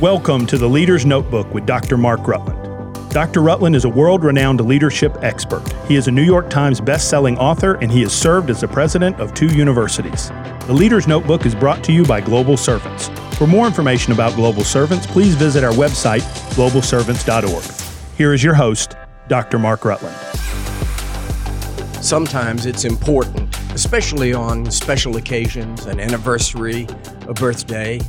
Welcome to the Leader's Notebook with Dr. Mark Rutland. Dr. Rutland is a world renowned leadership expert. He is a New York Times best-selling author and he has served as the president of two universities. The Leader's Notebook is brought to you by Global Servants. For more information about Global Servants, please visit our website, globalservants.org. Here is your host, Dr. Mark Rutland. Sometimes it's important, especially on special occasions, an anniversary, a birthday,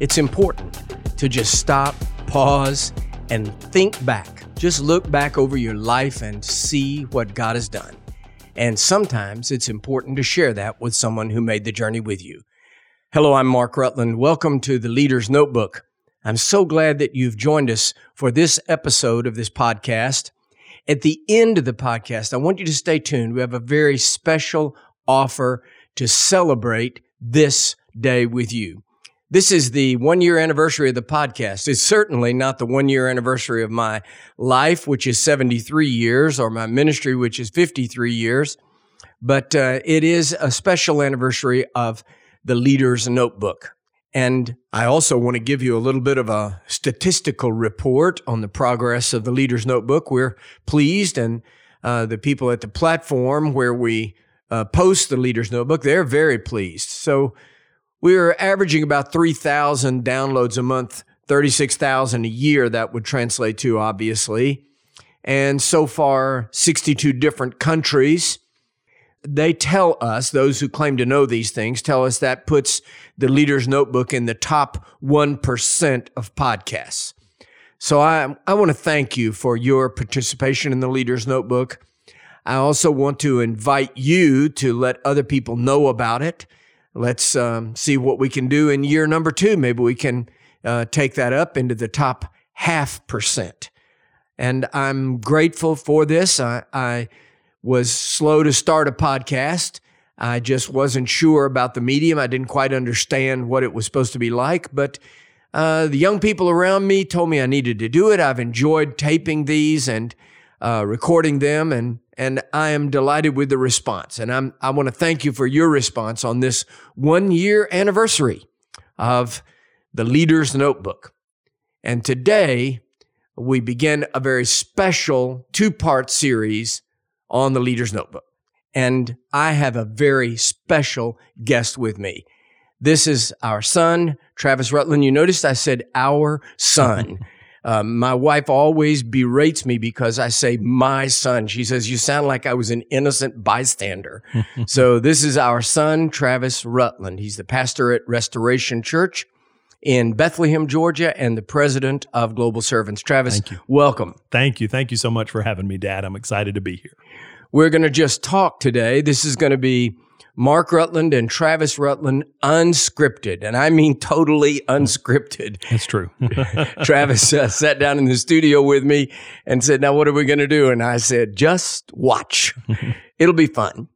it's important to just stop, pause, and think back just look back over your life and see what God has done. And sometimes it's important to share that with someone who made the journey with you. Hello, I'm Mark Rutland. Welcome to the Leader's Notebook. I'm so glad that you've joined us for this episode of this podcast. At the end of the podcast, I want you to stay tuned. We have a very special offer to celebrate this day with you. This is the one year anniversary of the podcast. It's certainly not the one year anniversary of my life, which is 73 years, or my ministry, which is 53 years, but uh, it is a special anniversary of the Leader's Notebook. And I also want to give you a little bit of a statistical report on the progress of the Leader's Notebook. We're pleased, and uh, the people at the platform where we uh, post the Leader's Notebook, they're very pleased. So, we were averaging about 3,000 downloads a month, 36,000 a year, that would translate to, obviously. And so far, 62 different countries. They tell us, those who claim to know these things, tell us that puts the Leader's Notebook in the top 1% of podcasts. So I, I want to thank you for your participation in the Leader's Notebook. I also want to invite you to let other people know about it let's um, see what we can do in year number two. Maybe we can uh, take that up into the top half percent. And I'm grateful for this. I, I was slow to start a podcast. I just wasn't sure about the medium. I didn't quite understand what it was supposed to be like, but uh, the young people around me told me I needed to do it. I've enjoyed taping these and uh, recording them, and and I am delighted with the response. And I'm, I want to thank you for your response on this one year anniversary of the Leader's Notebook. And today we begin a very special two part series on the Leader's Notebook. And I have a very special guest with me. This is our son, Travis Rutland. You noticed I said our son. Um, my wife always berates me because I say my son. She says, You sound like I was an innocent bystander. so, this is our son, Travis Rutland. He's the pastor at Restoration Church in Bethlehem, Georgia, and the president of Global Servants. Travis, Thank you. welcome. Thank you. Thank you so much for having me, Dad. I'm excited to be here. We're going to just talk today. This is going to be Mark Rutland and Travis Rutland unscripted, and I mean totally unscripted. That's true. Travis uh, sat down in the studio with me and said, Now, what are we going to do? And I said, Just watch. It'll be fun.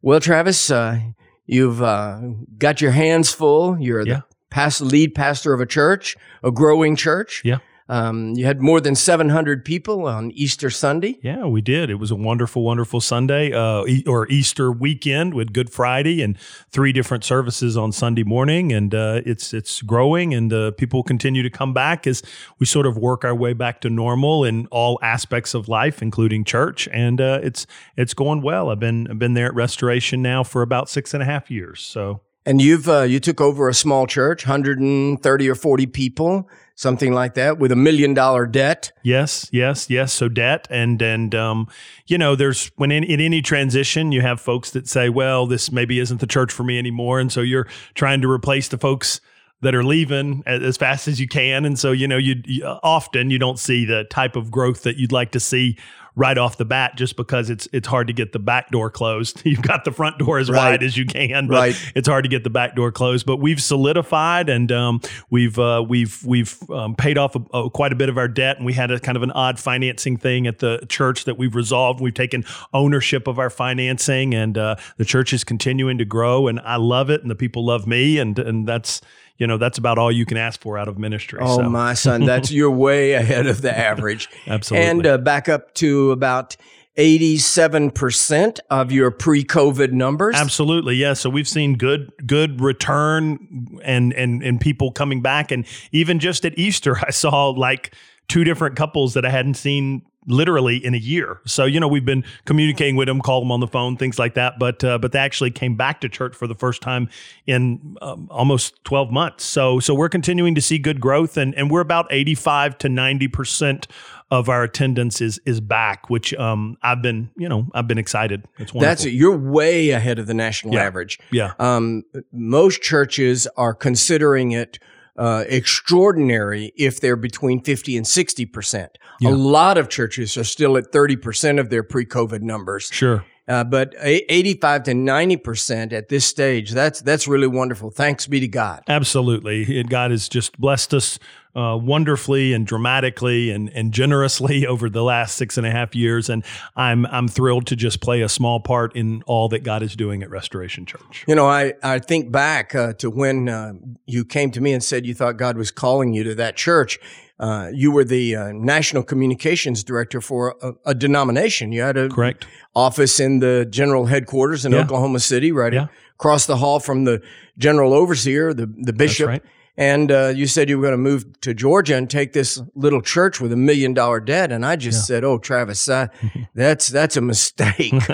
Well, Travis, uh, you've uh, got your hands full. You're yeah. the past, lead pastor of a church, a growing church. Yeah. Um, you had more than 700 people on Easter Sunday. Yeah, we did. It was a wonderful, wonderful Sunday uh, e- or Easter weekend with Good Friday and three different services on Sunday morning. And uh, it's it's growing, and uh, people continue to come back as we sort of work our way back to normal in all aspects of life, including church. And uh, it's it's going well. I've been I've been there at Restoration now for about six and a half years. So. And you've uh, you took over a small church, 130 or 40 people something like that with a million dollar debt. Yes, yes, yes. So debt and and um, you know, there's when in, in any transition you have folks that say, well, this maybe isn't the church for me anymore, and so you're trying to replace the folks that are leaving as fast as you can and so you know you, you often you don't see the type of growth that you'd like to see right off the bat just because it's it's hard to get the back door closed. You've got the front door as right. wide as you can, but right. it's hard to get the back door closed. But we've solidified and um, we've uh, we've we've um, paid off a, a, quite a bit of our debt, and we had a kind of an odd financing thing at the church that we've resolved. We've taken ownership of our financing, and uh, the church is continuing to grow, and I love it, and the people love me, and and that's you know that's about all you can ask for out of ministry. Oh so. my son, that's you're way ahead of the average. Absolutely. And uh, back up to about 87% of your pre-COVID numbers. Absolutely. Yeah. So we've seen good good return and and and people coming back and even just at Easter I saw like two different couples that I hadn't seen literally in a year. So you know we've been communicating with them, call them on the phone, things like that. But uh, but they actually came back to church for the first time in um, almost twelve months. So so we're continuing to see good growth, and and we're about eighty five to ninety percent of our attendance is is back, which um, I've been you know I've been excited. It's wonderful. That's it. You're way ahead of the national Yeah. average. Yeah. Um, most churches are considering it uh, extraordinary if they're between 50 and 60 percent. Yeah. A lot of churches are still at 30 percent of their pre-COVID numbers. Sure. Uh, but 85 to 90 percent at this stage, that's that's really wonderful. Thanks be to God. Absolutely. And God has just blessed us uh, wonderfully and dramatically and, and generously over the last six and a half years. And I'm I'm thrilled to just play a small part in all that God is doing at Restoration Church. You know, I, I think back uh, to when uh, you came to me and said you thought God was calling you to that church. Uh, you were the uh, national communications director for a, a denomination. You had a Correct. office in the general headquarters in Yeah. Oklahoma City, right Yeah. across the hall from the general overseer, the, the bishop. right. And uh, you said you were going to move to Georgia and take this little church with a million dollar debt. And I just said, "Oh, Travis, uh, that's that's a mistake."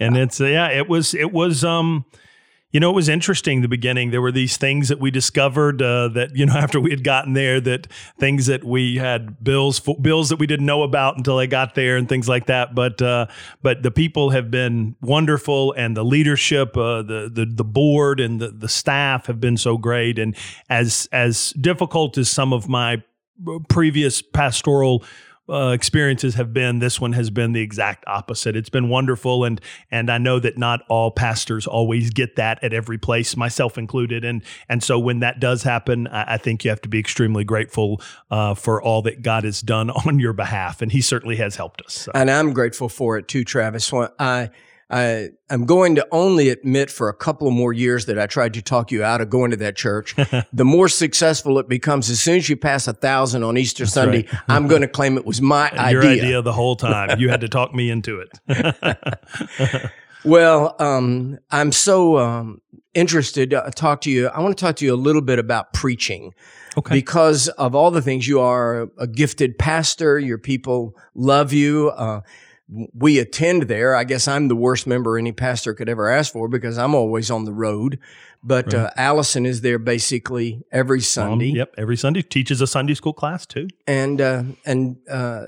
and it's uh, yeah it was it was um you know it was interesting the beginning there were these things that we discovered uh, that you know after we had gotten there that things that we had bills for, bills that we didn't know about until I got there and things like that but uh, but the people have been wonderful and the leadership uh, the, the the board and the the staff have been so great. And as as difficult as some of my previous pastoral uh, experiences have been this one has been the exact opposite it's been wonderful and and i know that not all pastors always get that at every place myself included and and so when that does happen i, I think you have to be extremely grateful uh, for all that god has done on your behalf and he certainly has helped us so. and I'm grateful for it too, Travis. I, I, I'm going to only admit for a couple more years that I tried to talk you out of going to that church. the more successful it becomes, as soon as you pass a thousand on Easter Sunday, I'm going to claim it was my idea. your idea. idea the whole time you had to talk me into it Well, um, I'm so um, interested to talk to you. I want to talk to you a little bit about preaching. Okay. Because of all the things, you are a gifted pastor. Your people love you. Uh, we attend there. I guess I'm the worst member any pastor could ever ask for because I'm always on the road. But uh, Allison is there basically every Um, Sunday. yep every sunday teaches a sunday school class too and uh, and uh,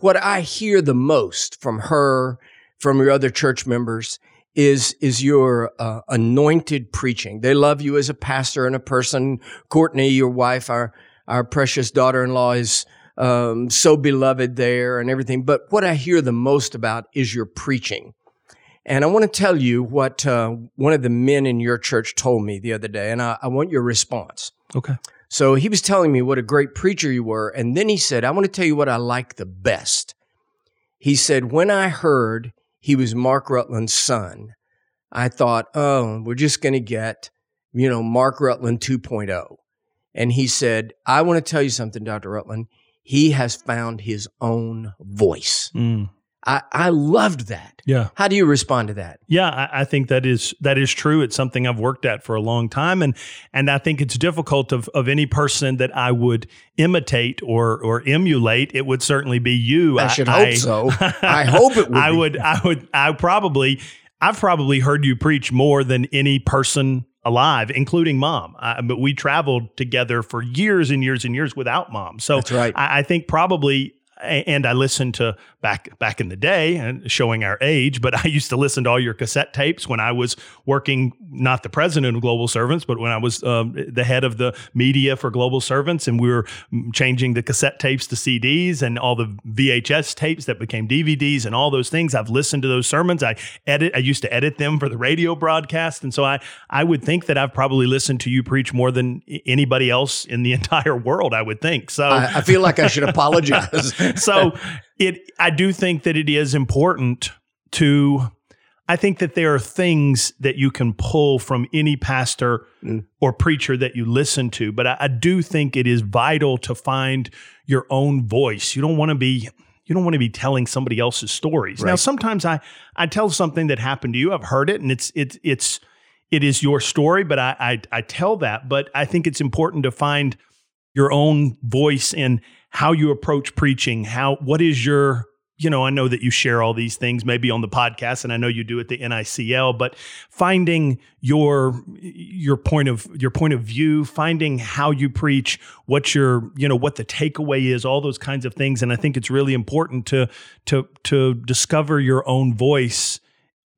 what I hear the most from her, from your other church members, is is your uh, anointed preaching. They love you as a pastor and a person. Courtney, your wife, our our precious daughter-in-law, is um, so beloved there and everything. But what I hear the most about is your preaching. And I want to tell you what uh, one of the men in your church told me the other day, and I, I want your response. okay So he was telling me what a great preacher you were. And then he said, I want to tell you what I like the best. He said, When I heard he was Mark Rutland's son, I thought, oh, we're just going to get, you know, Mark Rutland 2.0. And he said, I want to tell you something, Dr. Rutland. He has found his own voice. Mm. I, I loved that. yeah How do you respond to that? Yeah, I, I think that is that is true. It's something I've worked at for a long time, and and I think it's difficult of of any person that I would imitate or or emulate. It would certainly be you. I should hope so. I hope it would I be. would. I would. I probably. I've probably heard you preach more than any person alive, including mom. I, but we traveled together for years and years and years without mom. So That's right. I, I think probably. And I listened to back back in the day, and showing our age. But I used to listen to all your cassette tapes when I was working, not the president of Global Servants, but when I was um, the head of the media for Global Servants, and we were mm, changing the cassette tapes to CDs and all the VHS tapes that became DVDs and all those things. I've listened to those sermons. I edit. I used to edit them for the radio broadcast, and so I I would think that I've probably listened to you preach more than anybody else in the entire world. I would think so I, I feel like I should apologize. so it I do think that it is important to I think that there are things that you can pull from any pastor mm. or preacher that you listen to, but I, I do think it is vital to find your own voice. You don't want to be you don't want to be telling somebody else's stories. Now, sometimes I I tell something that happened to you. I've heard it, and it's it's it's it is your story, but I I, I tell that. But I think it's important to find your own voice in how you approach preaching. How what is your you know, I know that you share all these things maybe on the podcast, and I know you do at the NICL, but finding your your point of your point of view, finding how you preach, what your you know what the takeaway is, all those kinds of things, and I think it's really important to to to discover your own voice,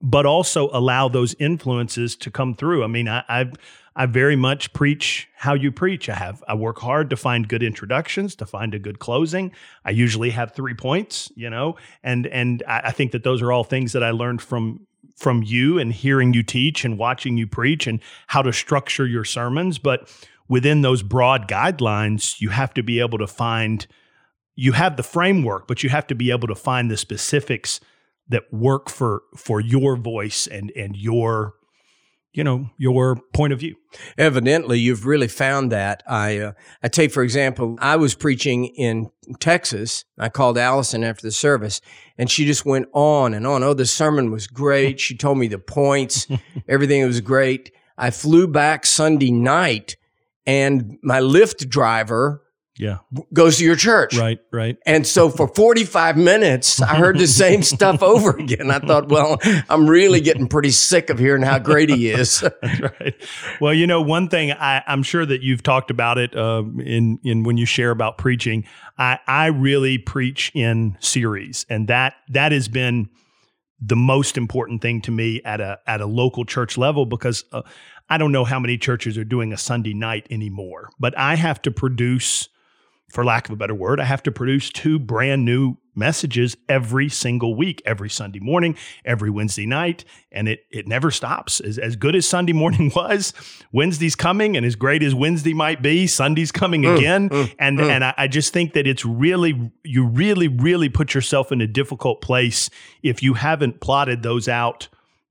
but also allow those influences to come through. I mean, I, I've I very much preach how you preach. I have I work hard to find good introductions, to find a good closing. I usually have three points, you know, and and I, I think that those are all things that I learned from from you and hearing you teach and watching you preach and how to structure your sermons. But within those broad guidelines, you have to be able to find you have the framework, but you have to be able to find the specifics that work for for your voice and and your you know your point of view. Evidently, you've really found that. I uh, I take for example, I was preaching in Texas. I called Allison after the service, and she just went on and on. Oh, the sermon was great. She told me the points, everything was great. I flew back Sunday night, and my Lyft driver Yeah. goes to your church. Right. Right. And so for 45 minutes, I heard the same stuff over again. I thought, well, I'm really getting pretty sick of hearing how great he is. That's right. Well, you know, one thing I, I'm sure that you've talked about it um, in in when you share about preaching. I I really preach in series, and that that has been the most important thing to me at a at a local church level because uh, I don't know how many churches are doing a Sunday night anymore, but I have to produce for lack of a better word, I have to produce two brand new messages every single week, every Sunday morning, every Wednesday night, and it it never stops. As, as good as Sunday morning was, Wednesday's coming, and as great as Wednesday might be, Sunday's coming mm, again. Mm, and mm. and I, I just think that it's really you really really put yourself in a difficult place if you haven't plotted those out.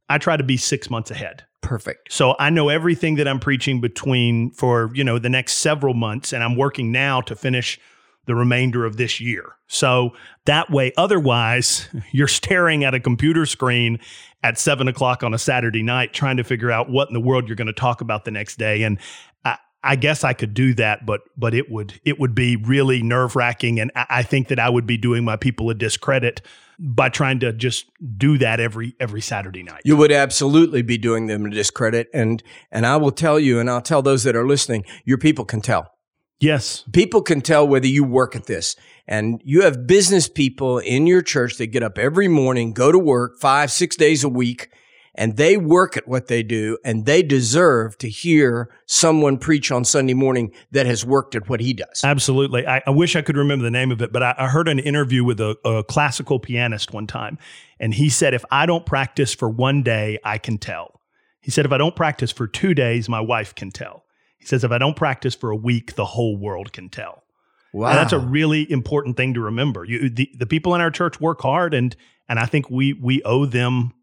I try to be six months ahead. Perfect. So I know everything that I'm preaching between for, you know, the next several months, and I'm working now to finish the remainder of this year. So that way, otherwise, you're staring at a computer screen at seven o'clock on a Saturday night trying to figure out what in the world you're going to talk about the next day. And I, I guess I could do that, but but it would it would be really nerve wracking, and I, I think that I would be doing my people a discredit by trying to just do that every every Saturday night. You would absolutely be doing them a discredit. And, and I will tell you, and I'll tell those that are listening, your people can tell. yes, People can tell whether you work at this. And you have business people in your church that get up every morning, go to work five, six days a week, and they work at what they do, and they deserve to hear someone preach on Sunday morning that has worked at what he does. Absolutely. I, I wish I could remember the name of it, but I, I heard an interview with a, a classical pianist one time, and he said, If I don't practice for one day, I can tell. He said, If I don't practice for two days, my wife can tell. He says, If I don't practice for a week, the whole world can tell. Wow. And that's a really important thing to remember. You, the, the people in our church work hard, and and I think we we owe them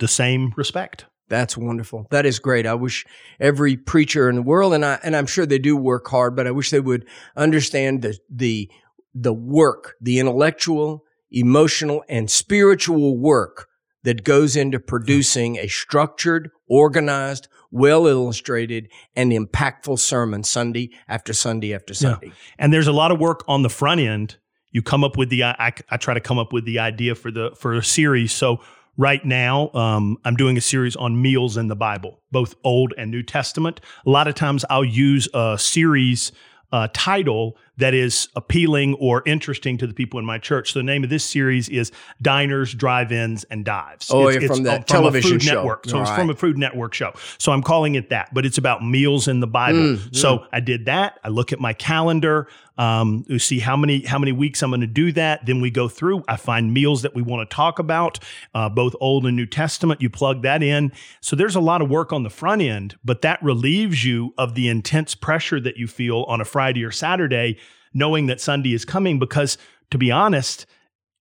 the same respect. That's wonderful. That is great. I wish every preacher in the world, and I and I'm sure they do work hard, but I wish they would understand the the the work, the intellectual, emotional, and spiritual work that goes into producing a structured, organized, well illustrated, and impactful sermon Sunday after Sunday after Sunday. and there's a lot of work on the front end. You come up with the I, I try to come up with the idea for the for a series. So right now, um, I'm doing a series on meals in the Bible, both Old and New Testament. A lot of times, I'll use a series uh, title that is appealing or interesting to the people in my church. So the name of this series is Diners, Drive-ins, and Dives. Oh, it's, yeah, from it's, that uh, television a food show. network. So All it's right. from a Food Network show. So I'm calling it that, but it's about meals in the Bible. Mm, so I did that. I look at my calendar, um, to see how many how many weeks I'm going to do that. Then we go through. I find meals that we want to talk about, uh, both Old and New Testament. You plug that in. So there's a lot of work on the front end, but that relieves you of the intense pressure that you feel on a Friday or Saturday, knowing that Sunday is coming. Because to be honest.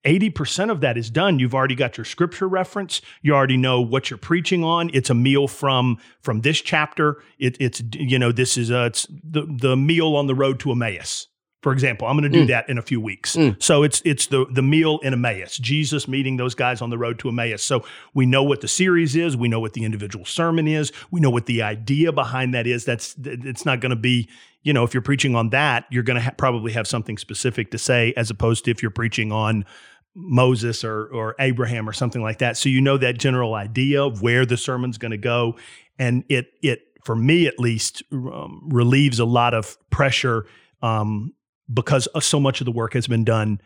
80% of that is done. You've already got your scripture reference. You already know what you're preaching on. It's a meal from from this chapter. It, it's you know this is a, it's the the meal on the road to Emmaus For example, I'm going to do that in a few weeks. So it's it's the the meal in Emmaus, Jesus meeting those guys on the road to Emmaus. So we know what the series is, we know what the individual sermon is, we know what the idea behind that is. That's it's not going to be you know if you're preaching on that, you're going to ha- probably have something specific to say as opposed to if you're preaching on Moses or or Abraham or something like that. So you know that general idea of where the sermon's going to go, and it it for me at least um, relieves a lot of pressure um, because so much of the work has been done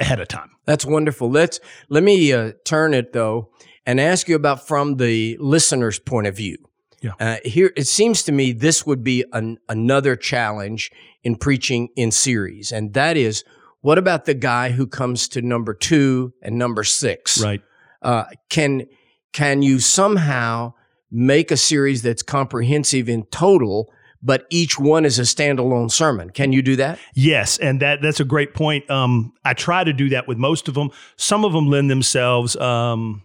ahead of time. That's wonderful. Let's let me uh, turn it though and ask you about from the listener's point of view. Yeah. Uh, here, it seems to me this would be an, another challenge in preaching in series, and that is, what about the guy who comes to number two and number six? Right. Uh, can can you somehow make a series that's comprehensive in total, but each one is a standalone sermon? Can you do that? Yes, and that that's a great point. Um, I try to do that with most of them. Some of them lend themselves. Um,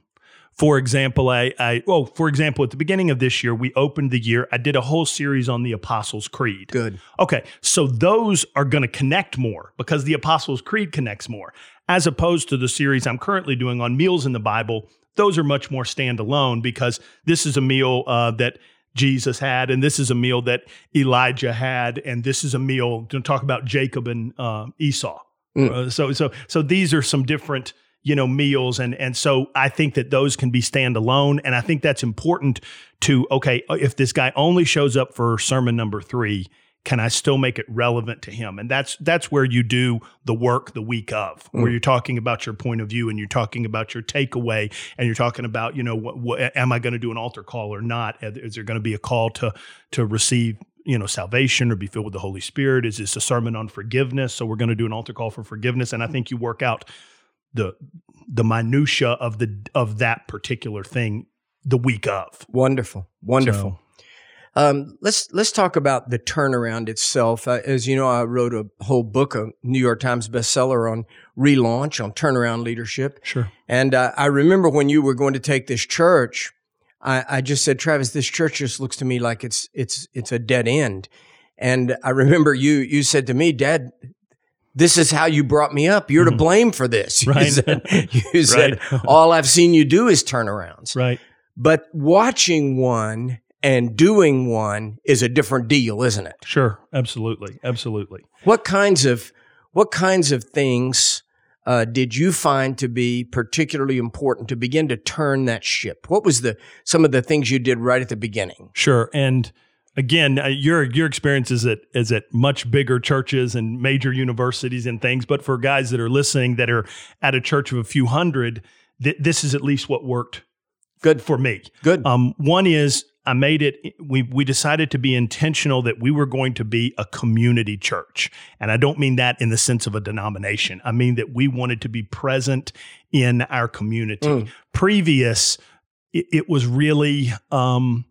for example, I, I well, for example, at the beginning of this year, we opened the year. I did a whole series on the Apostles' Creed. Good. Okay, so those are going to connect more because the Apostles' Creed connects more, as opposed to the series I'm currently doing on meals in the Bible. Those are much more standalone because this is a meal uh, that Jesus had, and this is a meal that Elijah had, and this is a meal to talk about Jacob and uh, Esau. Uh, so, so, so these are some different you know meals and and so I think that those can be standalone and I think that's important to okay if this guy only shows up for sermon number 3 can I still make it relevant to him? And that's that's where you do the work the week of where mm. you're talking about your point of view and you're talking about your takeaway and you're talking about you know what, what am I going to do an altar call or not? Is there going to be a call to to receive you know salvation or be filled with the holy spirit? Is this a sermon on forgiveness? So we're going to do an altar call for forgiveness. And i think you work out the the minutia of the of that particular thing the week of. Wonderful, wonderful. Um, let's let's talk about the turnaround itself. Uh, as you know, I wrote a whole book, a New York Times bestseller on relaunch, on turnaround leadership. Sure. And uh, I remember when you were going to take this church, I, I just said, Travis, this church just looks to me like it's it's it's a dead end. And I remember you you said to me, Dad, this is how you brought me up. You're to blame for this. You Right. said, you said all I've seen you do is turnarounds. Right. But watching one and doing one is a different deal, isn't it? Sure. Absolutely. Absolutely. What kinds of what kinds of things uh, did you find to be particularly important to begin to turn that ship? What was the some of the things you did right at the beginning? Sure. And again, uh, your your experience is at is at much bigger churches and major universities and things. But for guys that are listening that are at a church of a few hundred, th- this is at least what worked Good for me. Good. Um, one is I made it. We we decided to be intentional that we were going to be a community church, and I don't mean that in the sense of a denomination. I mean that we wanted to be present in our community. Previous, it, it was really. Um,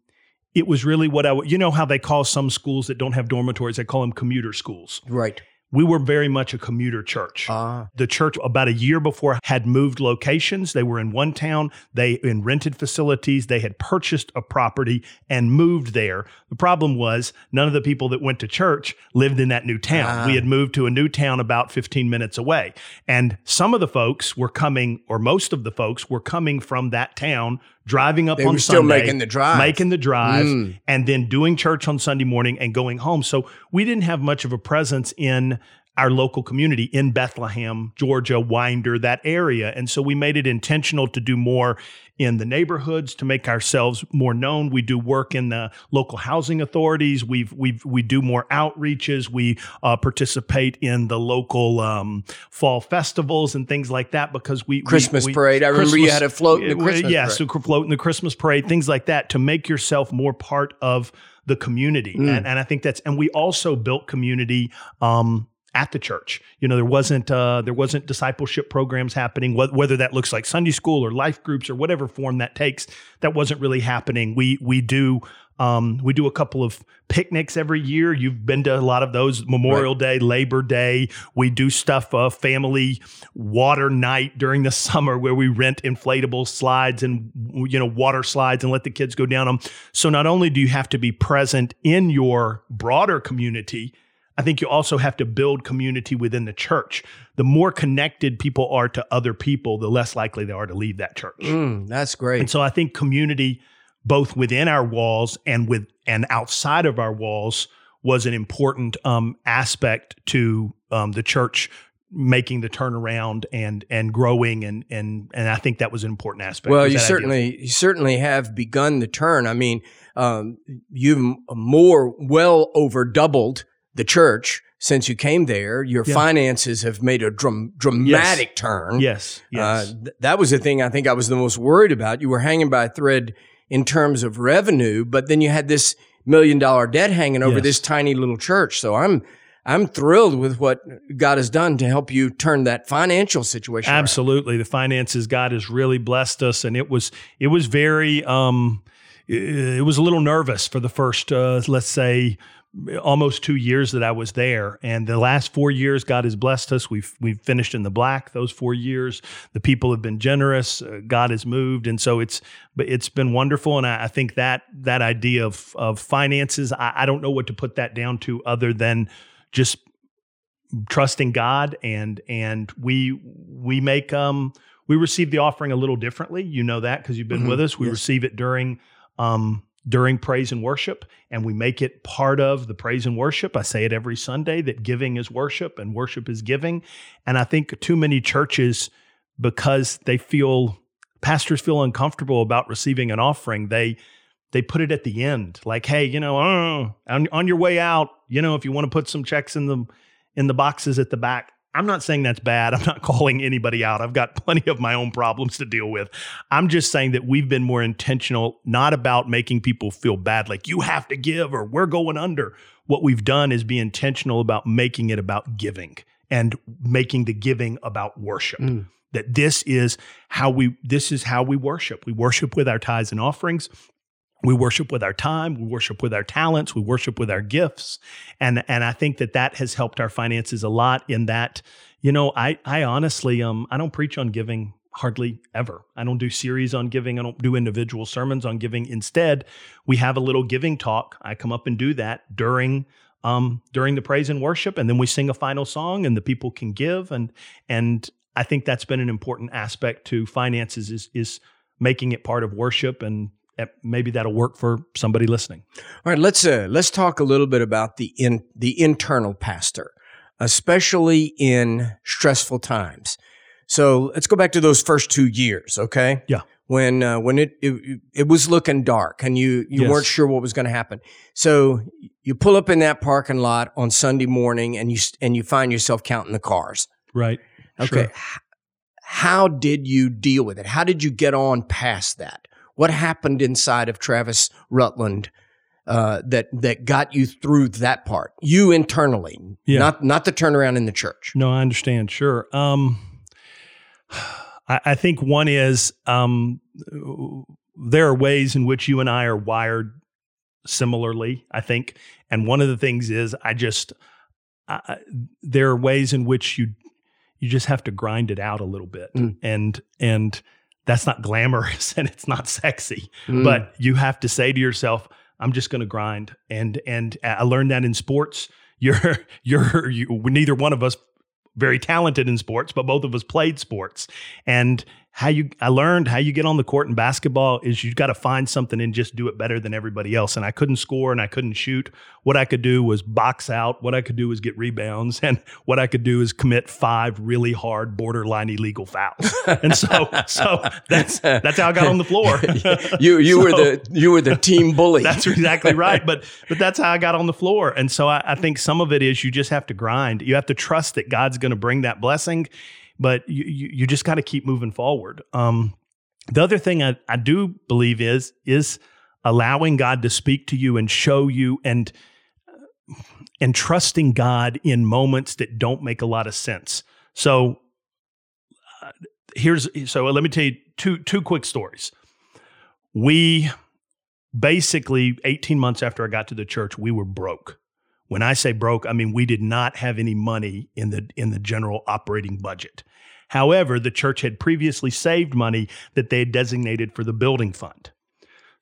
it was really what I, you know, how they call some schools that don't have dormitories, they call them commuter schools. right. We were very much a commuter church. Ah. The church about a year before had moved locations. They were in one town. They in rented facilities. They had purchased a property and moved there. The problem was none of the people that went to church lived in that new town. Ah. We had moved to a new town about 15 minutes away. And some of the folks were coming, or most of the folks were coming from that town, driving up They on still Sunday, making the drive. making the drive, Mm. and then doing church on Sunday morning and going home. So we didn't have much of a presence in our local community in Bethlehem, Georgia, Winder, that area. And so we made it intentional to do more in the neighborhoods to make ourselves more known. We do work in the local housing authorities. We've we've we do more outreaches. We uh, participate in the local um, fall festivals and things like that because we we- Christmas we- parade. I remember you had a float in the Christmas yeah, parade. so float in the Christmas parade, things like that, to make yourself more part of the community. Mm. And, and I think that's and we also built community um, at the church. You know, there wasn't uh, there wasn't discipleship programs happening, wh- whether that looks like Sunday school or life groups or whatever form that takes. That wasn't really happening. We we do. Um, we do a couple of picnics every year. You've been to a lot of those Memorial Day, Labor Day. We do stuff, uh, family water night during the summer where we rent inflatable slides and, you know, water slides and let the kids go down them. So not only do you have to be present in your broader community, I think you also have to build community within the church. The more connected people are to other people, the less likely they are to leave that church. Mm, that's great. And so I think community, both within our walls and with and outside of our walls, was an important um, aspect to um, the church making the turnaround and and growing and and and I think that was an important aspect. Well, you certainly you certainly have begun the turn. I mean, um, you've more well over doubled the church since you came there. Your yeah. finances have made a dram- dramatic yes. turn. Yes, yes. Uh, th- that was the thing I think I was the most worried about. You were hanging by a thread in terms of revenue, but then you had this million dollar debt hanging over yes. this tiny little church. So I'm I'm thrilled with what God has done to help you turn that financial situation. Absolutely, around. the finances God has really blessed us, and it was it was very um, it was a little nervous for the first uh, let's say almost two years that I was there, and the last four years God has blessed us. We've we've finished in the black those four years. The people have been generous. Uh, God has moved, and so it's but it's been wonderful. And I, I think that that idea of of finances, I, I don't know what to put that down to other than just trusting God and and we we make um we receive the offering a little differently. You know that because you've been mm-hmm. with us. We yes. receive it during um during praise and worship and we make it part of the praise and worship. I say it every Sunday that giving is worship and worship is giving. And I think too many churches because they feel pastors feel uncomfortable about receiving an offering, they they put it at the end like hey you know uh, on, on your way out you know if you want to put some checks in the in the boxes at the back i'm not saying that's bad. I'm not calling anybody out. I've got plenty of my own problems to deal with. I'm just saying that we've been more intentional not about making people feel bad like you have to give or we're going under. What we've done is be intentional about making it about giving and making the giving about worship. Mm. that this is how we this is how we worship. We worship with our tithes and offerings we worship with our time we worship with our talents we worship with our gifts. And and i think that that has helped our finances a lot in that you know i i honestly um i don't preach on giving hardly ever. I don't do series on giving. I don't do individual sermons on giving. Instead we have a little giving talk. I come up and do that during um during the praise and worship and then we sing a final song and the people can give. And and i think that's been an important aspect to finances is is making it part of worship and maybe that'll work for somebody listening. All right, let's uh, let's talk a little bit about the in the internal pastor, especially in stressful times. So let's go back to those first two years, okay? Yeah. When uh, when it, it, it was looking dark and you you yes. weren't sure what was going to happen, so you pull up in that parking lot on Sunday morning and you and you find yourself counting the cars. Right. Okay. Sure. How did you deal with it? How did you get on past that? What happened inside of Travis Rutland uh, that that got you through that part? You internally, yeah. not not the turnaround in the church. No, I understand. Sure. Um, I, I, think one is um, there are ways in which you and I are wired similarly. I think, and one of the things is I just I, there are ways in which you you just have to grind it out a little bit, mm. and and that's not glamorous and it's not sexy. Mm. But you have to say to yourself, I'm just going to grind. And and I learned that in sports. You're you're you, neither one of us very talented in sports, but both of us played sports. And how you I learned how you get on the court in basketball is you got to find something and just do it better than everybody else. And I couldn't score and I couldn't shoot. What I could do was box out. What I could do was get rebounds, and what I could do is commit five really hard, borderline illegal fouls. and so, so that's that's how I got on the floor. you you so, were the you were the team bully. That's exactly right. But but that's how I got on the floor. And so I, I think some of it is you just have to grind. You have to trust that God's going to bring that blessing but you, you just got to keep moving forward. Um, the other thing I, I do believe is is allowing God to speak to you and show you and and trusting God in moments that don't make a lot of sense. So uh, here's so let me tell you two two quick stories. We basically 18 months after I got to the church, we were broke. When I say broke, I mean we did not have any money in the in the general operating budget. However, the church had previously saved money that they had designated for the building fund.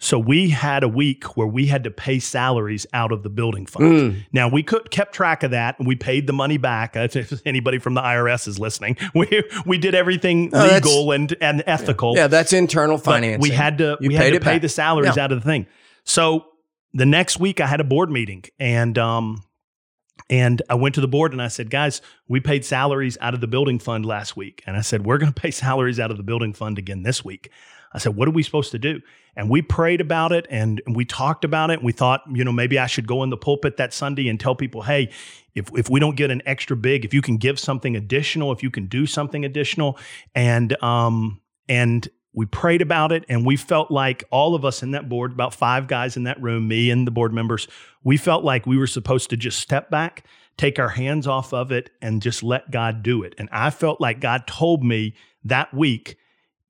So we had a week where we had to pay salaries out of the building fund. Mm. Now we could kept track of that, and we paid the money back. If anybody from the IRS is listening, we we did everything Oh, legal and and ethical. Yeah, that's internal but financing. we had to You we had to pay back. the salaries Yeah. out of the thing. So the next week I had a board meeting, and um, and I went to the board and I said, guys, we paid salaries out of the building fund last week, and I said we're going to pay salaries out of the building fund again this week. I said, what are we supposed to do? And we prayed about it and we talked about it. And we thought, you know, maybe I should go in the pulpit that Sunday and tell people, hey, if, if we don't get an extra big, if you can give something additional, if you can do something additional. And um, and we prayed about it and we felt like all of us in that board, about five guys in that room, me and the board members, we felt like we were supposed to just step back, take our hands off of it, and just let God do it. And I felt like God told me that week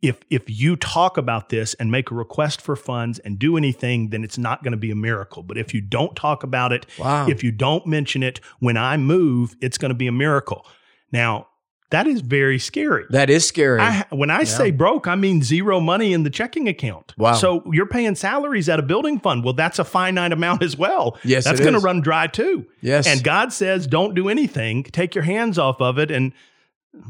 if if you talk about this and make a request for funds and do anything then it's not going to be a miracle but if you don't talk about it Wow. if you don't mention it when i move it's going to be a miracle now that is very scary that is scary. I, when I say broke, I mean zero money in the checking account. Wow. So you're paying salaries at a building fund. Well, that's a finite amount as well. Yes, That's going to run dry too. yes. And God says, don't do anything. Take your hands off of it and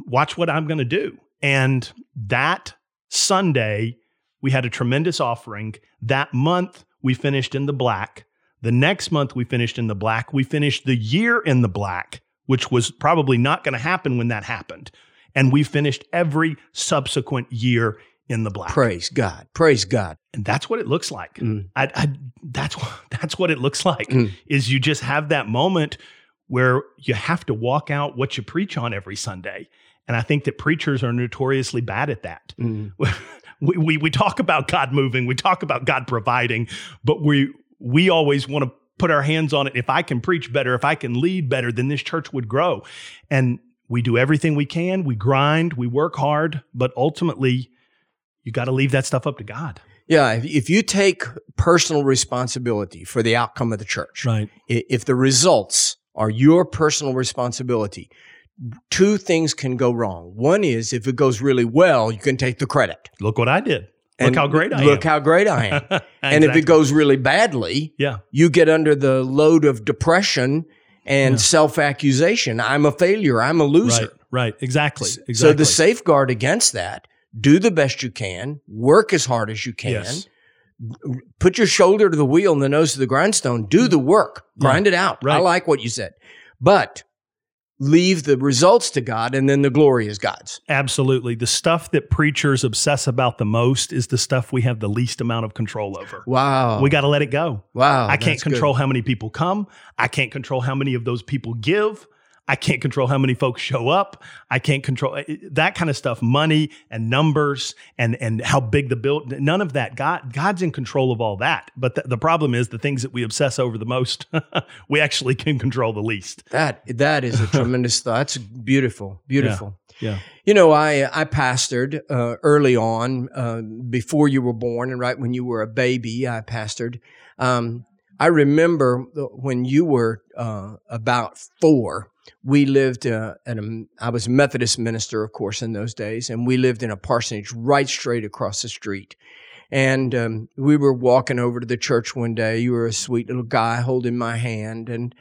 watch what I'm going to do. And that Sunday, we had a tremendous offering. That month, we finished in the black. The next month, we finished in the black. We finished the year in the black, which was probably not going to happen when that happened. And we finished every subsequent year in the black. Praise God. Praise God. And that's what it looks like. Mm. I, I, that's that's what it looks like. Mm. Is you just have that moment where you have to walk out what you preach on every Sunday. And I think that preachers are notoriously bad at that. Mm. We, we we talk about God moving, we talk about God providing, but we we always want to put our hands on it. If I can preach better, if I can lead better, then this church would grow. And we do everything we can. We grind, we work hard, but ultimately, you got to leave that stuff up to God. Yeah, if, you take personal responsibility for the outcome of the church, Right. if the results are your personal responsibility, two things can go wrong. One is if it goes really well, you can take the credit. Look what I did. Look how great I look am. Look how great I am. and if it goes really badly, yeah, you get under the load of depression and Yeah. self accusation. I'm a failure. I'm a loser. right, right, exactly, exactly. So the safeguard against that, do the best you can, work as hard as you can, Yes. put your shoulder to the wheel and the nose to the grindstone, do mm. the work, Yeah. grind it out. I like what you said. But leave the results to God and then the glory is God's. Absolutely. The stuff that preachers obsess about the most is the stuff we have the least amount of control over. Wow. We got to let it go. wow. I can't that's good. control how many people come. I can't control how many of those people give. I can't control how many folks show up. I can't control eh, that kind of stuff, money and numbers and and how big the build. None of that. God God's in control of all that. But the, the problem is the things that we obsess over the most, we actually can control the least. That that is a tremendous thought. That's beautiful. Beautiful. Yeah. You know, I I pastored uh, early on uh, before you were born, and right when you were a baby, I pastored. Um, I remember when you were uh, about four. We lived uh, at a. I was a Methodist minister, of course, in those days, and we lived in a parsonage right straight across the street. And um, we were walking over to the church one day. You were a sweet little guy holding my hand, and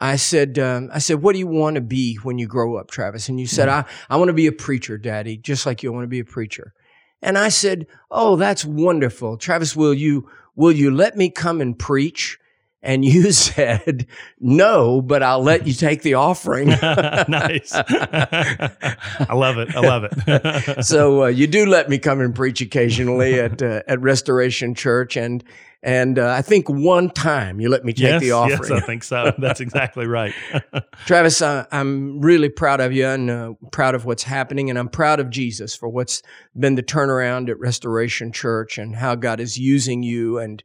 I said, um, I said, what do you want to be when you grow up, Travis? And you said, I, I want to be a preacher, Daddy, just like you want to be a preacher. And I said, Oh, that's wonderful. Travis, will you, will you let me come and preach? And you said, No, but I'll let you take the offering. nice. I love it. I love it. so uh, you do let me come and preach occasionally at uh, at Restoration Church, and and uh, I think one time you let me take yes, the offering. yes, I think so. That's exactly right. Travis, uh, I'm really proud of you and uh, proud of what's happening, and I'm proud of Jesus for what's been the turnaround at Restoration Church and how God is using you and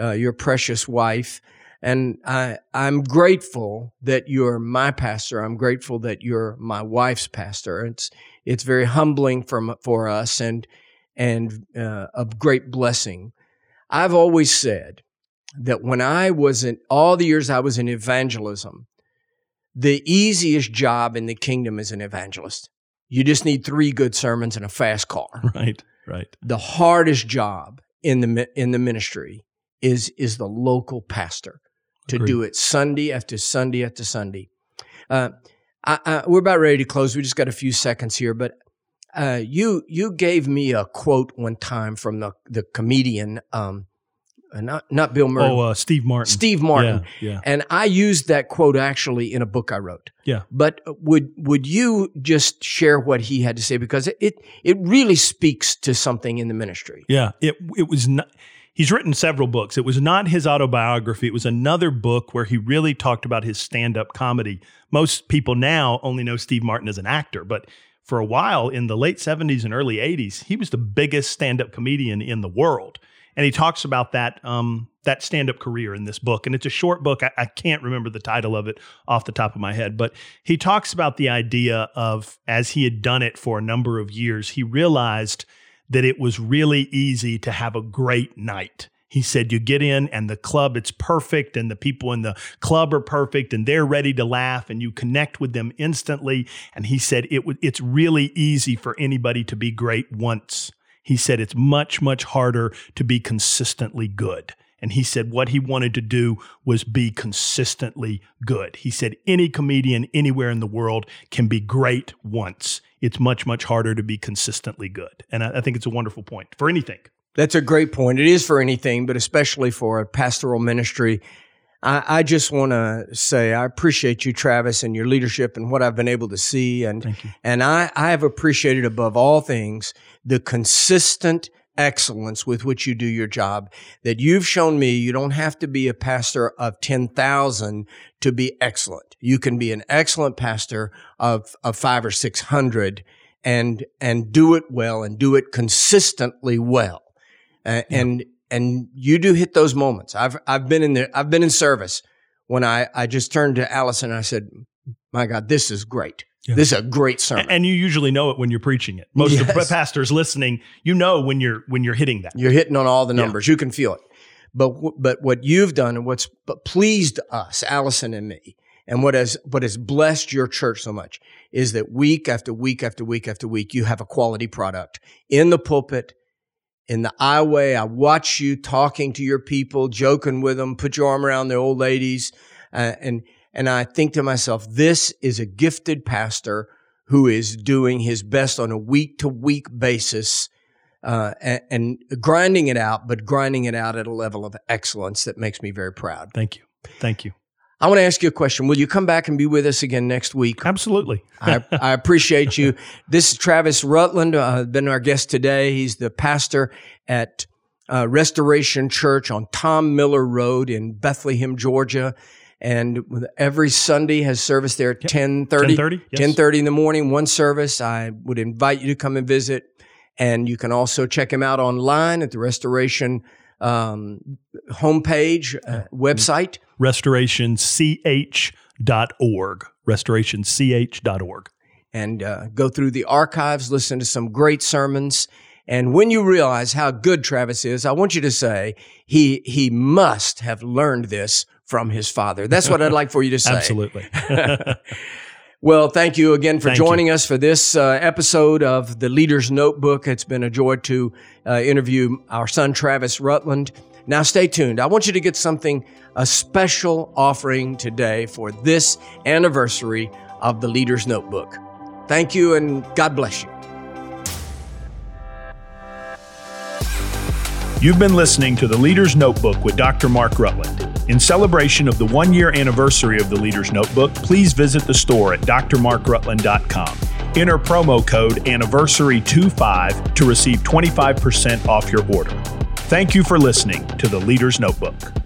uh, your precious wife. And I, I'm grateful that you're my pastor. I'm grateful that you're my wife's pastor. It's it's very humbling from for us and and uh, a great blessing. I've always said that when I was in all the years I was in evangelism, the easiest job in the kingdom is an evangelist. You just need three good sermons and a fast car. right. Right. The hardest job in the in the ministry is is the local pastor to Agreed. do it Sunday after Sunday after Sunday. Uh, I, I, we're about ready to close. We just got a few seconds here, but uh, you you gave me a quote one time from the the comedian, um, uh, not not Bill Murray, Oh, uh, Steve Martin. Steve Martin, Yeah, yeah. and I used that quote actually in a book I wrote. Yeah. But would would you just share what he had to say because it it, it really speaks to something in the ministry. Yeah, it it was not. He's written several books. It was not his autobiography. It was another book where he really talked about his stand-up comedy. Most people now only know Steve Martin as an actor, but for a while in the late 70s and early 80s, he was the biggest stand-up comedian in the world. And he talks about that um, that stand-up career in this book. And it's a short book. I, I can't remember the title of it off the top of my head, but he talks about the idea of as he had done it for a number of years, he realized that it was really easy to have a great night. He said, You get in and the club, it's perfect, and the people in the club are perfect, and they're ready to laugh, and you connect with them instantly. And he said, it w- It's really easy for anybody to be great once. He said, It's much, much harder to be consistently good. And he said what he wanted to do was be consistently good. He said any comedian anywhere in the world can be great once. It's much, much harder to be consistently good. And I, I think it's a wonderful point for anything. That's a great point. It is for anything, but especially for a pastoral ministry. I, I just want to say I appreciate you, Travis, and your leadership and what I've been able to see. And and I, I have appreciated above all things the consistent excellence with which you do your job. That you've shown me you don't have to be a pastor of 10,000 to be excellent. You can be an excellent pastor of, of five or 600 and, and do it well and do it consistently well. Uh, and, and you do hit those moments. I've, I've been in there. I've been in service when I, I just turned to Allison and I said, my God, this is great. Yeah. This is a great sermon. And you usually know it when you're preaching it. Most of the Yes. pastors listening, you know when you're when you're hitting that. You're hitting on all the Yeah. numbers. You can feel it. But but what you've done and what's but pleased us, Allison and me, and what has what has blessed your church so much is that week after week after week after week you have a quality product in the pulpit, in the highway. I watch you talking to your people, joking with them, put your arm around the old ladies, uh, and and I think to myself, this is a gifted pastor who is doing his best on a week to week basis uh, and, and grinding it out, but grinding it out at a level of excellence that makes me very proud. Thank you. Thank you. I want to ask you a question. Will you come back and be with us again next week? Absolutely. I, I appreciate you. This is Travis Rutland, uh, been our guest today. He's the pastor at uh, Restoration Church on Tom Miller Road in Bethlehem, Georgia. And every Sunday has service there at 1030. 10:30? Yes. 10:30 in the morning, one service. I would invite you to come and visit. And you can also check him out online at the Restoration um, homepage, uh, website. RestorationCH.org. RestorationCH.org. and uh, go through the archives, listen to some great sermons. And when you realize how good Travis is, I want you to say he he must have learned this from his father. That's what I'd like for you to say. Absolutely. Well, thank you again for Thank you. joining us for this uh, episode of the Leader's Notebook. It's been a joy to uh, interview our son Travis Rutland. Now, stay tuned. I want you to get something, a special offering today for this anniversary of the Leader's Notebook. Thank you, and God bless you. You've been listening to The Leader's Notebook with Dr. Mark Rutland. In celebration of the one year anniversary of The Leader's Notebook, please visit the store at drmarkrutland.com. Enter promo code anniversary25 to receive 25% off your order. Thank you for listening to The Leader's Notebook.